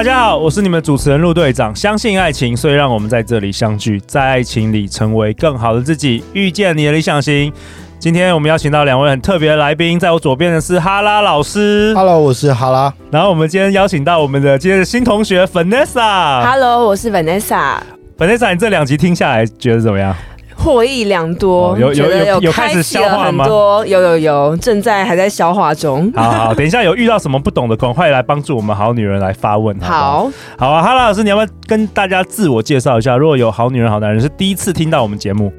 大家好，我是你们主持人陆队长。相信爱情，所以让我们在这里相聚，在爱情里成为更好的自己，遇见你的理想型。今天我们邀请到两位很特别的来宾，在我左边的是哈拉老师，Hello，我是哈拉。然后我们今天邀请到我们的今天的新同学 Vanessa，Hello，我是 Vanessa。Vanessa，你这两集听下来觉得怎么样？获益良多，哦、有有有有开始消化吗？有有有，正在还在消化中。好好，等一下有遇到什么不懂的，赶快来帮助我们好女人来发问。好好，好啊，哈拉老师，你要不要跟大家自我介绍一下？如果有好女人、好男人是第一次听到我们节目。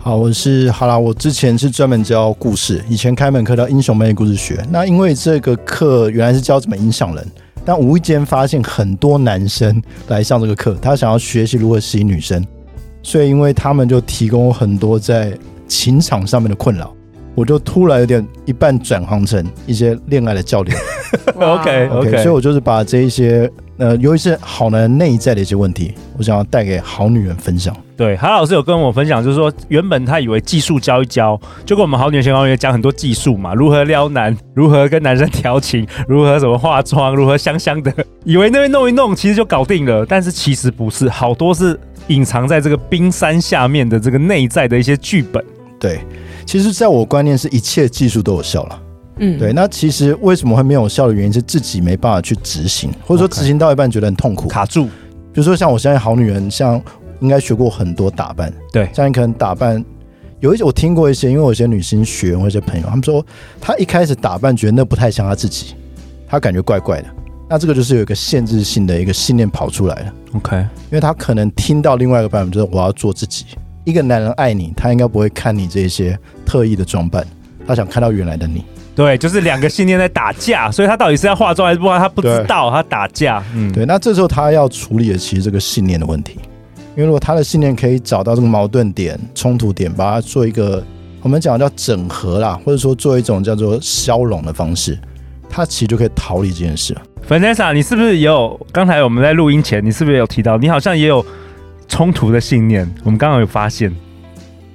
好，我是哈拉。我之前是专门教故事，以前开门课叫英雄妹故事学。那因为这个课原来是教怎么影响人，但无意间发现很多男生来上这个课，他想要学习如何吸引女生，所以因为他们就提供很多在情场上面的困扰，我就突然有点一半转行成一些恋爱的教练。OK OK，所以我就是把这一些呃，尤其是好男人内在的一些问题，我想要带给好女人分享。对，韩老师有跟我分享，就是说原本他以为技术教一教，就跟我们好女人情场攻略讲很多技术嘛，如何撩男，如何跟男生调情，如何怎么化妆，如何香香的，以为那边弄一弄，其实就搞定了。但是其实不是，好多是隐藏在这个冰山下面的这个内在的一些剧本。对，其实在我观念是一切技术都有效了。嗯，对。那其实为什么会没有效的原因是自己没办法去执行，或者说执行到一半觉得很痛苦，卡住。比如说像我现在好女人，像。应该学过很多打扮，对，像你可能打扮，有一些我听过一些，因为我有些女性学员或者朋友，他们说，她一开始打扮觉得那不太像她自己，她感觉怪怪的，那这个就是有一个限制性的一个信念跑出来了，OK，因为她可能听到另外一个版本，就是我要做自己，一个男人爱你，他应该不会看你这些特意的装扮，他想看到原来的你，对，就是两个信念在打架，所以他到底是要化妆还是不化，他不知道，他打架，嗯，对，那这时候他要处理的其实这个信念的问题。因为如果他的信念可以找到这个矛盾点、冲突点，把它做一个我们讲叫整合啦，或者说做一种叫做消融的方式，他其实就可以逃离这件事。Vanessa，你是不是也有？刚才我们在录音前，你是不是有提到，你好像也有冲突的信念？我们刚刚有发现。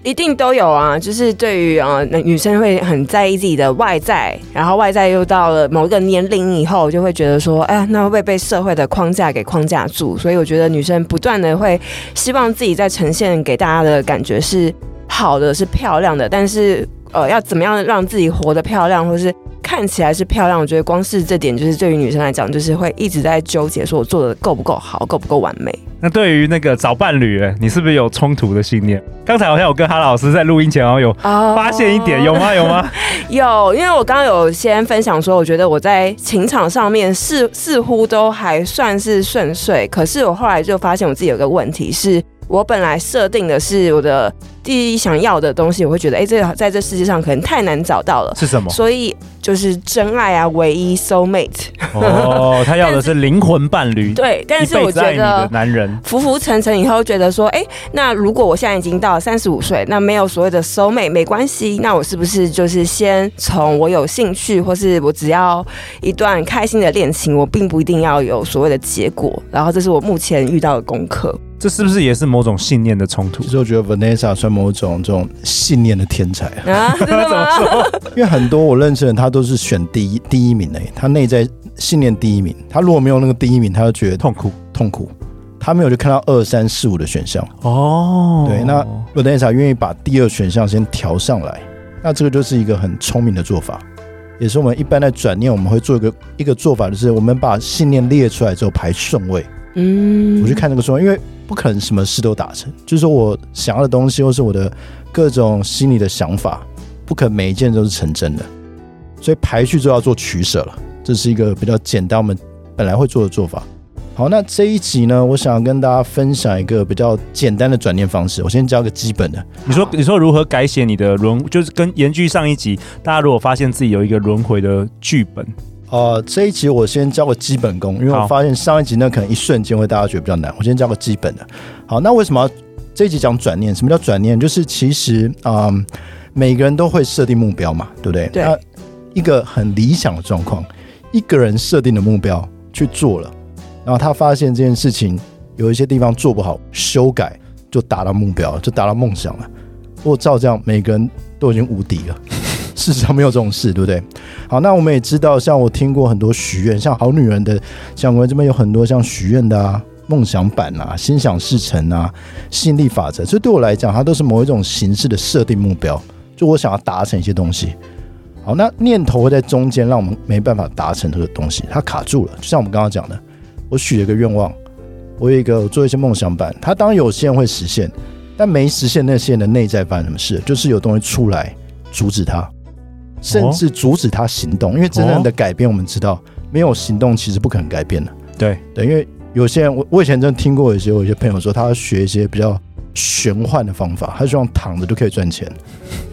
一定都有啊，就是对于啊，那女生会很在意自己的外在，然后外在又到了某一个年龄以后，就会觉得说，哎呀，那会不会被社会的框架给框架住？所以我觉得女生不断的会希望自己在呈现给大家的感觉是好的，是漂亮的，但是呃，要怎么样让自己活得漂亮，或是看起来是漂亮？我觉得光是这点，就是对于女生来讲，就是会一直在纠结，说我做的够不够好，够不够完美。那对于那个找伴侣，你是不是有冲突的信念？刚才好像有跟哈老师在录音前好像有发现一点，oh, 有吗？有吗？有，因为我刚刚有先分享说，我觉得我在情场上面似似乎都还算是顺遂，可是我后来就发现我自己有个问题是，我本来设定的是我的第一想要的东西，我会觉得，哎，这个在这世界上可能太难找到了，是什么？所以。就是真爱啊，唯一 soul mate。哦，他要的是灵魂伴侣。对，但是我觉得男人浮浮沉沉以后，觉得说，哎、欸，那如果我现在已经到三十五岁，那没有所谓的 soul mate 没关系，那我是不是就是先从我有兴趣，或是我只要一段开心的恋情，我并不一定要有所谓的结果。然后，这是我目前遇到的功课。这是不是也是某种信念的冲突？其实我觉得 Vanessa 算某种这种信念的天才啊！怎么说？因为很多我认识的人，他都是选第一第一名的，他内在信念第一名。他如果没有那个第一名，他就觉得痛苦痛苦。他没有就看到二三四五的选项哦。对，那 Vanessa 愿意把第二选项先调上来，那这个就是一个很聪明的做法，也是我们一般在转念我们会做一个一个做法，就是我们把信念列出来之后排顺位。嗯，我去看这个顺位，因为。不可能什么事都达成，就是说我想要的东西，或是我的各种心里的想法，不可能每一件都是成真的，所以排序就要做取舍了。这是一个比较简单，我们本来会做的做法。好，那这一集呢，我想跟大家分享一个比较简单的转念方式。我先教个基本的。你说，你说如何改写你的轮，就是跟延续上一集，大家如果发现自己有一个轮回的剧本。呃，这一集我先教个基本功，因为我发现上一集呢可能一瞬间会大家觉得比较难，我先教个基本的。好，那为什么要这一集讲转念？什么叫转念？就是其实啊、呃，每个人都会设定目标嘛，对不对？对。那一个很理想的状况，一个人设定的目标去做了，然后他发现这件事情有一些地方做不好，修改就达到目标，就达到梦想了。如果照这样，每个人都已经无敌了。事实上没有这种事，对不对？好，那我们也知道，像我听过很多许愿，像好女人的像我们这边有很多像许愿的啊、梦想版啊、心想事成啊、吸引力法则，这对我来讲，它都是某一种形式的设定目标，就我想要达成一些东西。好，那念头会在中间，让我们没办法达成这个东西，它卡住了。就像我们刚刚讲的，我许了一个愿望，我有一个做一些梦想版，它当然有些人会实现，但没实现那些人的内在发生什么事？就是有东西出来阻止它。甚至阻止他行动，因为真正的改变，我们知道没有行动其实不可能改变的。对对，因为有些人，我我以前真的听过有些有些朋友说，他要学一些比较玄幻的方法，他希望躺着就可以赚钱，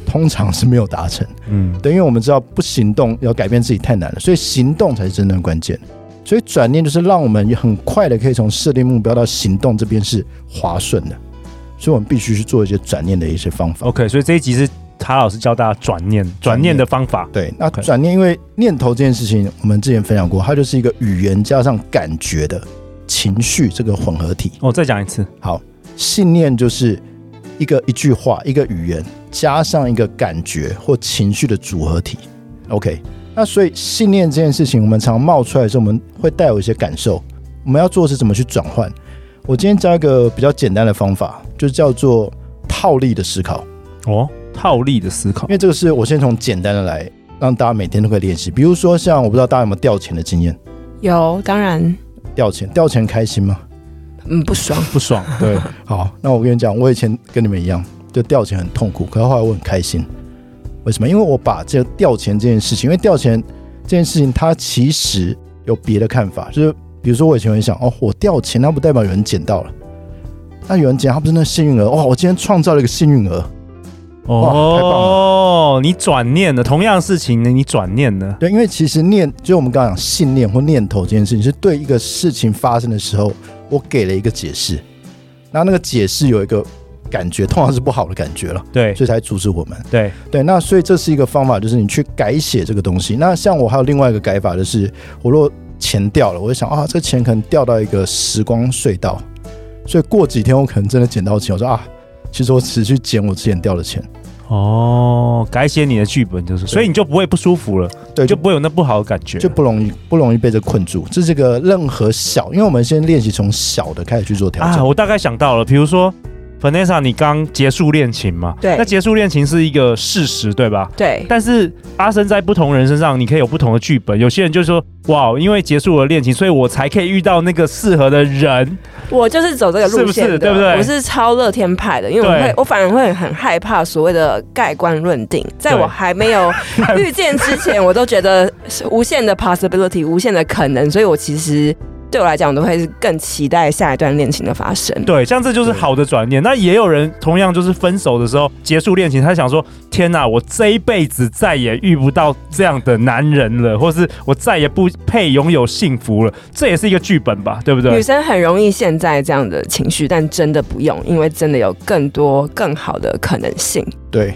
通常是没有达成。嗯，对，因为我们知道不行动要改变自己太难了，所以行动才是真正的关键。所以转念就是让我们很快的可以从设定目标到行动这边是滑顺的，所以我们必须去做一些转念的一些方法。OK，所以这一集是。查老师教大家转念，转念的方法。对，那转念，因为念头这件事情，我们之前分享过，它就是一个语言加上感觉的情绪这个混合体。哦，再讲一次。好，信念就是一个一句话，一个语言加上一个感觉或情绪的组合体。OK，那所以信念这件事情，我们常常冒出来的时候，我们会带有一些感受。我们要做的是怎么去转换？我今天教一个比较简单的方法，就叫做套利的思考。哦。套利的思考，因为这个是我先从简单的来，让大家每天都可以练习。比如说，像我不知道大家有没有掉钱的经验？有，当然。掉钱，掉钱开心吗？嗯，不爽，不爽。对，好，那我跟你讲，我以前跟你们一样，就掉钱很痛苦，可是后来我很开心。为什么？因为我把这个掉钱这件事情，因为掉钱这件事情，它其实有别的看法，就是比如说我以前会想，哦，我掉钱，那不代表有人捡到了，那有人捡，他不是那幸运儿？哇，我今天创造了一个幸运儿。哦，你转念了，同样的事情呢，你转念了。对，因为其实念，就我们刚刚讲信念或念头这件事情，是对一个事情发生的时候，我给了一个解释，然后那个解释有一个感觉，通常是不好的感觉了。对，所以才阻止我们。对对，那所以这是一个方法，就是你去改写这个东西。那像我还有另外一个改法，就是我如果钱掉了，我就想啊，这个钱可能掉到一个时光隧道，所以过几天我可能真的捡到钱，我说啊。其实我只去捡我之前掉的钱，哦，改写你的剧本就是，所以你就不会不舒服了，对，就不会有那不好的感觉，就不容易不容易被这困住。这是个任何小，因为我们先练习从小的开始去做调整。啊，我大概想到了，比如说。Vanessa，你刚结束恋情嘛？对。那结束恋情是一个事实，对吧？对。但是发生在不同人身上，你可以有不同的剧本。有些人就说：“哇，因为结束了恋情，所以我才可以遇到那个适合的人。”我就是走这个路线，是不是？对不对？我是超乐天派的，因为我会，我反而会很害怕所谓的盖棺论定。在我还没有 遇见之前，我都觉得是无限的 possibility，无限的可能，所以我其实。对我来讲，我都会是更期待下一段恋情的发生。对，像这就是好的转念。那也有人同样就是分手的时候结束恋情，他想说：“天哪，我这一辈子再也遇不到这样的男人了，或是我再也不配拥有幸福了。”这也是一个剧本吧，对不对？女生很容易陷在这样的情绪，但真的不用，因为真的有更多更好的可能性。对，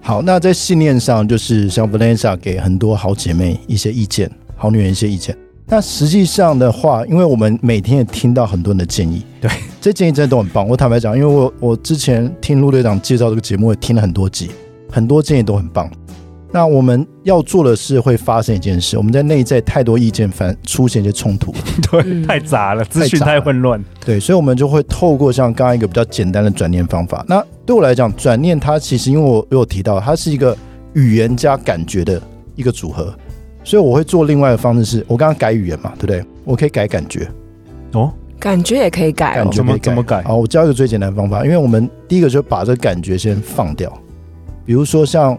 好，那在信念上，就是像 Vanessa 给很多好姐妹一些意见，好女人一些意见。那实际上的话，因为我们每天也听到很多人的建议，对，这建议真的都很棒。我坦白讲，因为我我之前听陆队长介绍这个节目，也听了很多集，很多建议都很棒。那我们要做的是会发生一件事，我们在内在太多意见反出现一些冲突，对，太杂了，资讯太混乱，对，所以我们就会透过像刚刚一个比较简单的转念方法。那对我来讲，转念它其实因为我有提到，它是一个语言加感觉的一个组合。所以我会做另外的方式是，我刚刚改语言嘛，对不对？我可以改感觉，哦，感觉也可以改，哦，感觉可以，怎么改？好，我教一个最简单的方法，因为我们第一个就把这个感觉先放掉。比如说像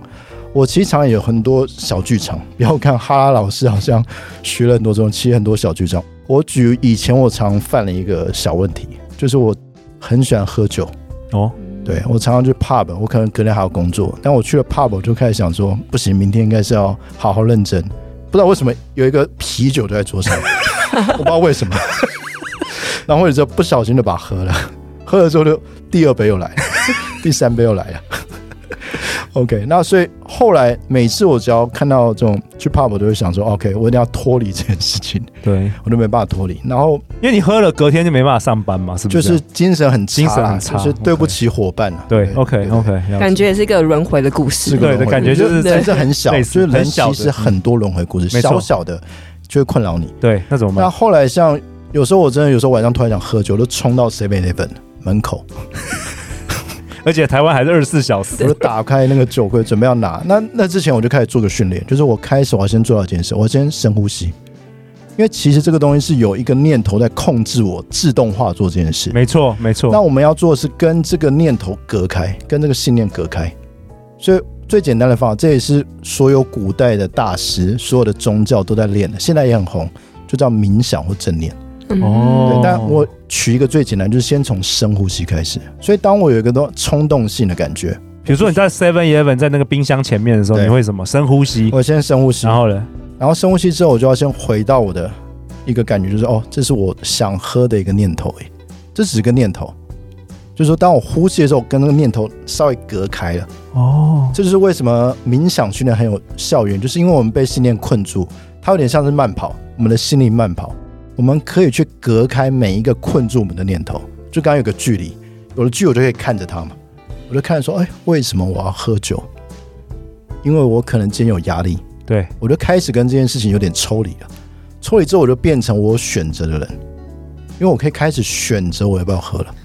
我其实常常有很多小剧场，不要看哈拉老师好像学了很多种，其实很多小剧场。我举以前我常犯了一个小问题，就是我很喜欢喝酒，哦，对，我常常去 pub，我可能隔天还要工作，但我去了 pub，我就开始想说，不行，明天应该是要好好认真。不知道为什么有一个啤酒就在桌上，我不知道为什么，然后或者就不小心的把它喝了，喝了之后就第二杯又来，第三杯又来了，OK，那所以后来每次我只要看到这种去 pub，我都会想说，OK，我一定要脱离这件事情。对，我都没办法脱离。然后因为你喝了，隔天就没办法上班嘛，是不是？就是精神很精神很差，就是对不起伙伴啊。对，OK，OK，感觉也是一个轮回的故事。对的感觉就是其实很小，就是人其实很多轮回故事，小小的就会困扰你。对，那怎么办？那后来像有时候我真的有时候晚上突然想喝酒，都冲到 Seven Eleven 门口。而且台湾还是二十四小时，我就打开那个酒柜准备要拿。那那之前我就开始做个训练，就是我开始我要先做到一件事，我要先深呼吸，因为其实这个东西是有一个念头在控制我自动化做这件事。没错，没错。那我们要做的是跟这个念头隔开，跟这个信念隔开。所以最简单的方法，这也是所有古代的大师、所有的宗教都在练的，现在也很红，就叫冥想或正念。哦，对，但我取一个最简单，就是先从深呼吸开始。所以当我有一个都冲动性的感觉，比如说你在 Seven Eleven 在那个冰箱前面的时候，你会什么？深呼吸。我先深呼吸，然后呢？然后深呼吸之后，我就要先回到我的一个感觉，就是哦，这是我想喝的一个念头，诶，这只是个念头。就是说，当我呼吸的时候，跟那个念头稍微隔开了。哦，这就是为什么冥想训练很有效用，就是因为我们被信念困住，它有点像是慢跑，我们的心灵慢跑。我们可以去隔开每一个困住我们的念头，就刚刚有个距离，有了距离我就可以看着他嘛，我就看说，哎，为什么我要喝酒？因为我可能今天有压力，对，我就开始跟这件事情有点抽离了。抽离之后，我就变成我选择的人，因为我可以开始选择我要不要喝了。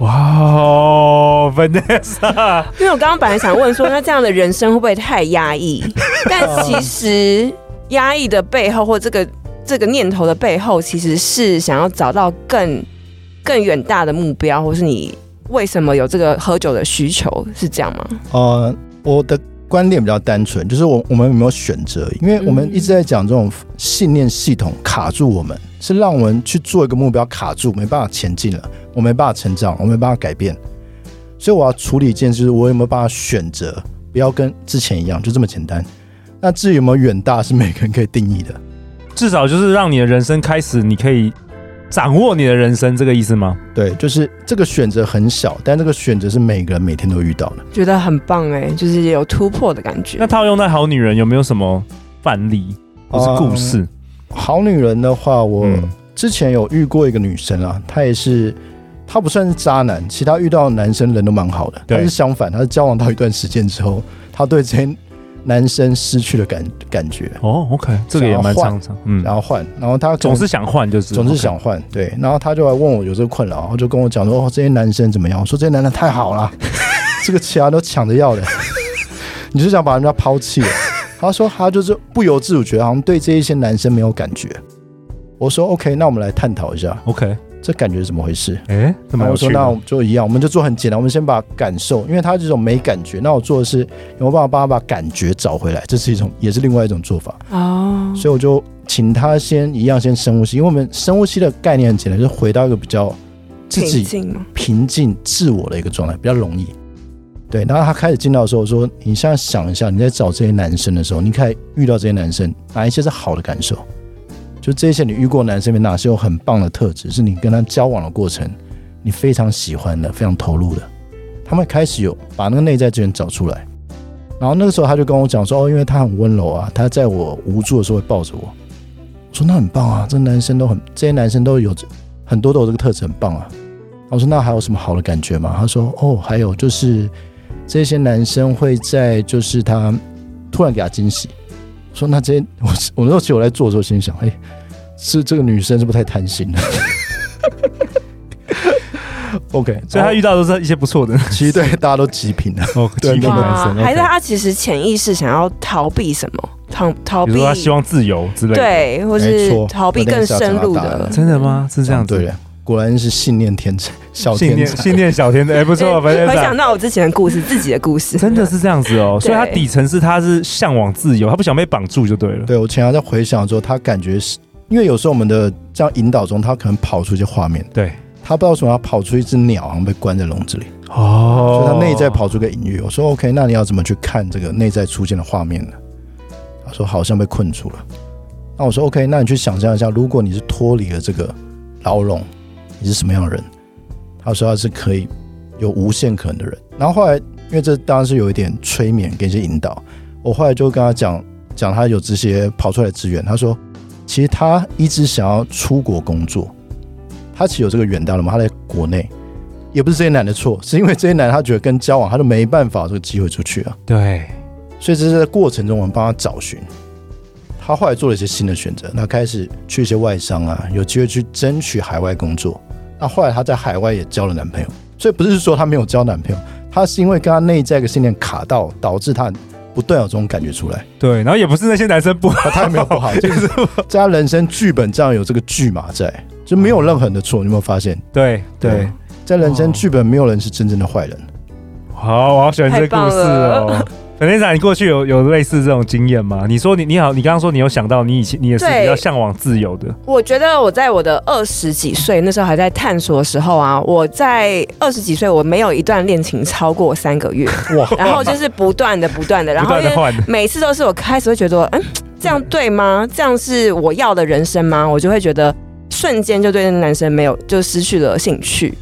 哇哦，Vanessa，因为我刚刚本来想问说，那这样的人生会不会太压抑？但其实压抑的背后或这个。这个念头的背后，其实是想要找到更更远大的目标，或是你为什么有这个喝酒的需求，是这样吗？呃，我的观点比较单纯，就是我我们有没有选择？因为我们一直在讲这种信念系统卡住我们，是让我们去做一个目标卡住，没办法前进了，我没办法成长，我没办法改变，所以我要处理一件事，就是我有没有办法选择，不要跟之前一样，就这么简单。那至于有没有远大，是每个人可以定义的。至少就是让你的人生开始，你可以掌握你的人生，这个意思吗？对，就是这个选择很小，但这个选择是每个人每天都遇到的，觉得很棒哎，就是有突破的感觉。那套用在好女人有没有什么范例或是故事？嗯，好女人的话，我之前有遇过一个女生啊，她也是，她不算是渣男，其他遇到的男生人都蛮好的，但是相反，她是交往到一段时间之后，她对这些。男生失去了感感觉哦，OK，这个也蛮常常，嗯，然后换，然后他总是想换，就是总是想换，对，然后他就来问我有这个困扰，然后就跟我讲说，哦，这些男生怎么样？我说这些男的太好了，这个其他都抢着要的，你是想把人家抛弃了？他说他就是不由自主觉得好像对这一些男生没有感觉。我说 OK，那我们来探讨一下，OK。这感觉是怎么回事？哎，怎么我说那我们就一样，我们就做很简单，我们先把感受，因为他这种没感觉，那我做的是有没有办法帮他把感觉找回来？这是一种，也是另外一种做法哦。所以我就请他先一样先深呼吸，因为我们深呼吸的概念很简单，就是回到一个比较自己平静自我的一个状态，比较容易。对，然后他开始进到的时候，我说你现在想一下，你在找这些男生的时候，你可以遇到这些男生，哪一些是好的感受？就这些，你遇过男生里面哪些有很棒的特质，是你跟他交往的过程，你非常喜欢的，非常投入的。他们开始有把那个内在资源找出来，然后那个时候他就跟我讲说：“哦，因为他很温柔啊，他在我无助的时候会抱着我。”我说：“那很棒啊，这男生都很，这些男生都有很多都有这个特质，很棒啊。”我说：“那还有什么好的感觉吗？”他说：“哦，还有就是这些男生会在，就是他突然给他惊喜。”说那这些我我那时候其实我在做的时候心想，哎，是这个女生是不是太贪心了？OK，所以她遇到的都是一些不错的，其实对大家都极品的，哦，极品男生，还是他其实潜意识想要逃避什么？逃逃避？他希望自由之类的，对，或是逃避更深入的？真的吗？是这样子。对果然是信念天才，小天才，信念小天才，哎，不错，反正回想到我之前的故事，自己的故事，真的是这样子哦。所以他底层是他是向往自由，他不想被绑住就对了。对，我前两天在回想的时候，他感觉是因为有时候我们的这样引导中，他可能跑出一些画面，对，他不知道为什么要跑出一只鸟，好像被关在笼子里哦，所以他内在跑出个隐喻。我说 OK，那你要怎么去看这个内在出现的画面呢？他说好像被困住了。那我说 OK，那你去想象一下，如果你是脱离了这个牢笼。你是什么样的人？他说他是可以有无限可能的人。然后后来，因因为这当然是有一点催眠跟一些引导。我后来就跟他讲讲，他有这些跑出来的资源。他说，其实他一直想要出国工作，他其实有这个远大的嘛，他在国内。也不是这些男的错，是因为这些男的他觉得跟交往他都没办法这个机会出去啊。对，所以这是在过程中我们帮他找寻。他后来做了一些新的选择，他开始去一些外商啊，有机会去争取海外工作。那后来她在海外也交了男朋友，所以不是说她没有交男朋友，她是因为跟她内在的信念卡到，导致她不断有这种感觉出来。对，然后也不是那些男生不好，他也没有不好，就是在他人生剧本这样有这个剧码在，就没有任何人的错。你有没有发现？对对。对在人生剧本，没有人是真正的坏人。好，我好喜欢这个故事哦。粉丝长，你过去有有类似这种经验吗？你说你你好，你刚刚说你有想到你以前你也是比较向往自由的。我觉得我在我的二十几岁那时候还在探索的时候啊，我在二十几岁我没有一段恋情超过三个月哇，然后就是不断的不断的，然后每次都是我开始会觉得，嗯，这样对吗？这样是我要的人生吗？我就会觉得瞬间就对那男生没有就失去了兴趣。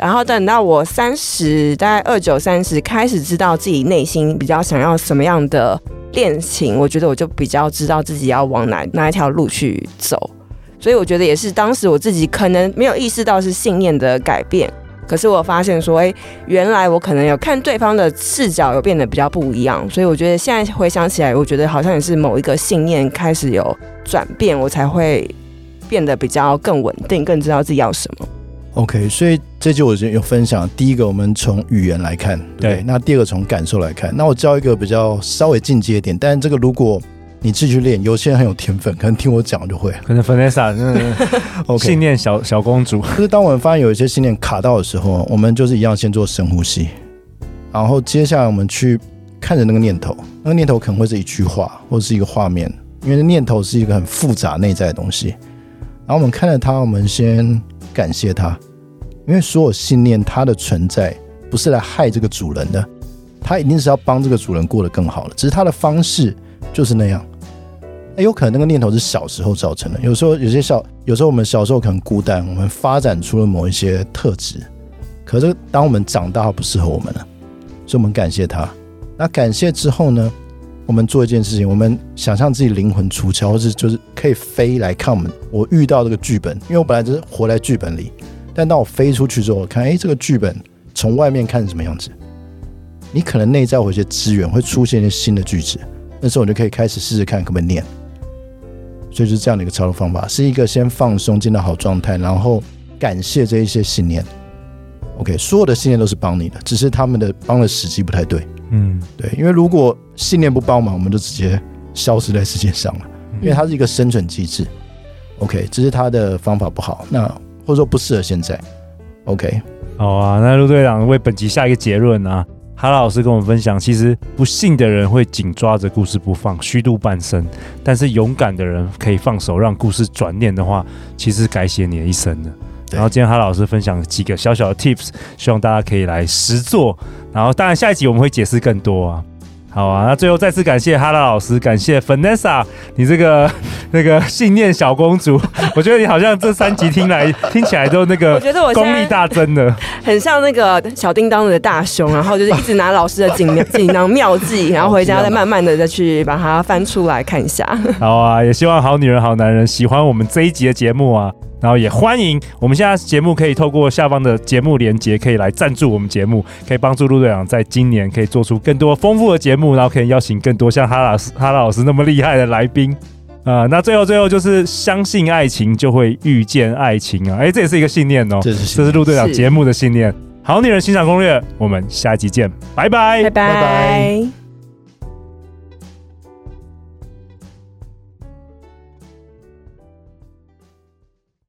然后等到我三十，大概二九三十，开始知道自己内心比较想要什么样的恋情，我觉得我就比较知道自己要往哪哪一条路去走。所以我觉得也是当时我自己可能没有意识到是信念的改变，可是我发现说，哎，原来我可能有看对方的视角有变得比较不一样。所以我觉得现在回想起来，我觉得好像也是某一个信念开始有转变，我才会变得比较更稳定，更知道自己要什么。OK，所以这就我就有分享。第一个，我们从语言来看，对，对。那第二个从感受来看。那我教一个比较稍微进阶一点，但是这个如果你自己去练，有些人很有天分，可能听我讲就会。可能 Vanessa，嗯，OK，信念小小公主。就是当我们发现有一些信念卡到的时候，我们就是一样先做深呼吸，然后接下来我们去看着那个念头，那个念头可能会是一句话或者是一个画面，因为念头是一个很复杂内在的东西。然后我们看着它，我们先。感谢他，因为所有信念，它的存在不是来害这个主人的，他一定是要帮这个主人过得更好的，只是他的方式就是那样。那，有可能那个念头是小时候造成的，有时候有些小，有时候我们小时候可能孤单，我们发展出了某一些特质，可是当我们长大，不适合我们了，所以我们感谢他。那感谢之后呢？我们做一件事情，我们想象自己灵魂出窍，或是就是可以飞来看我们。我遇到这个剧本，因为我本来就是活在剧本里，但当我飞出去之后，我看，哎，这个剧本从外面看是什么样子？你可能内在有一些资源会出现一些新的句子，那时候我就可以开始试试看可不可以念。所以就是这样的一个操作方法，是一个先放松进到好状态，然后感谢这一些信念。OK，所有的信念都是帮你的，只是他们的帮的时机不太对。嗯，对，因为如果信念不帮忙，我们就直接消失在世界上了。因为它是一个生存机制。OK，只是他的方法不好，那或者说不适合现在。OK，好啊，那陆队长为本集下一个结论啊。哈拉老师跟我们分享，其实不幸的人会紧抓着故事不放，虚度半生；但是勇敢的人可以放手，让故事转念的话，其实改写你的一生的。然后今天哈老师分享几个小小的 tips，希望大家可以来实做。然后当然下一集我们会解释更多啊。好啊，那最后再次感谢哈拉老师，感谢 Vanessa，你这个 那个信念小公主，我觉得你好像这三集听来听起来都那个，我觉得我功力大增的，很像那个小叮当的大雄，然后就是一直拿老师的锦 锦囊妙计，然后回家再慢慢的再去把它翻出来看一下。好啊，也希望好女人好男人喜欢我们这一集的节目啊。然后也欢迎我们现在节目可以透过下方的节目连接，可以来赞助我们节目，可以帮助陆队长在今年可以做出更多丰富的节目，然后可以邀请更多像哈老师哈老师那么厉害的来宾啊、呃。那最后最后就是相信爱情就会遇见爱情啊！哎，这也是一个信念哦，这是这是陆队长节目的信念。好女人欣赏攻略，我们下一集见，拜拜，拜拜。拜拜。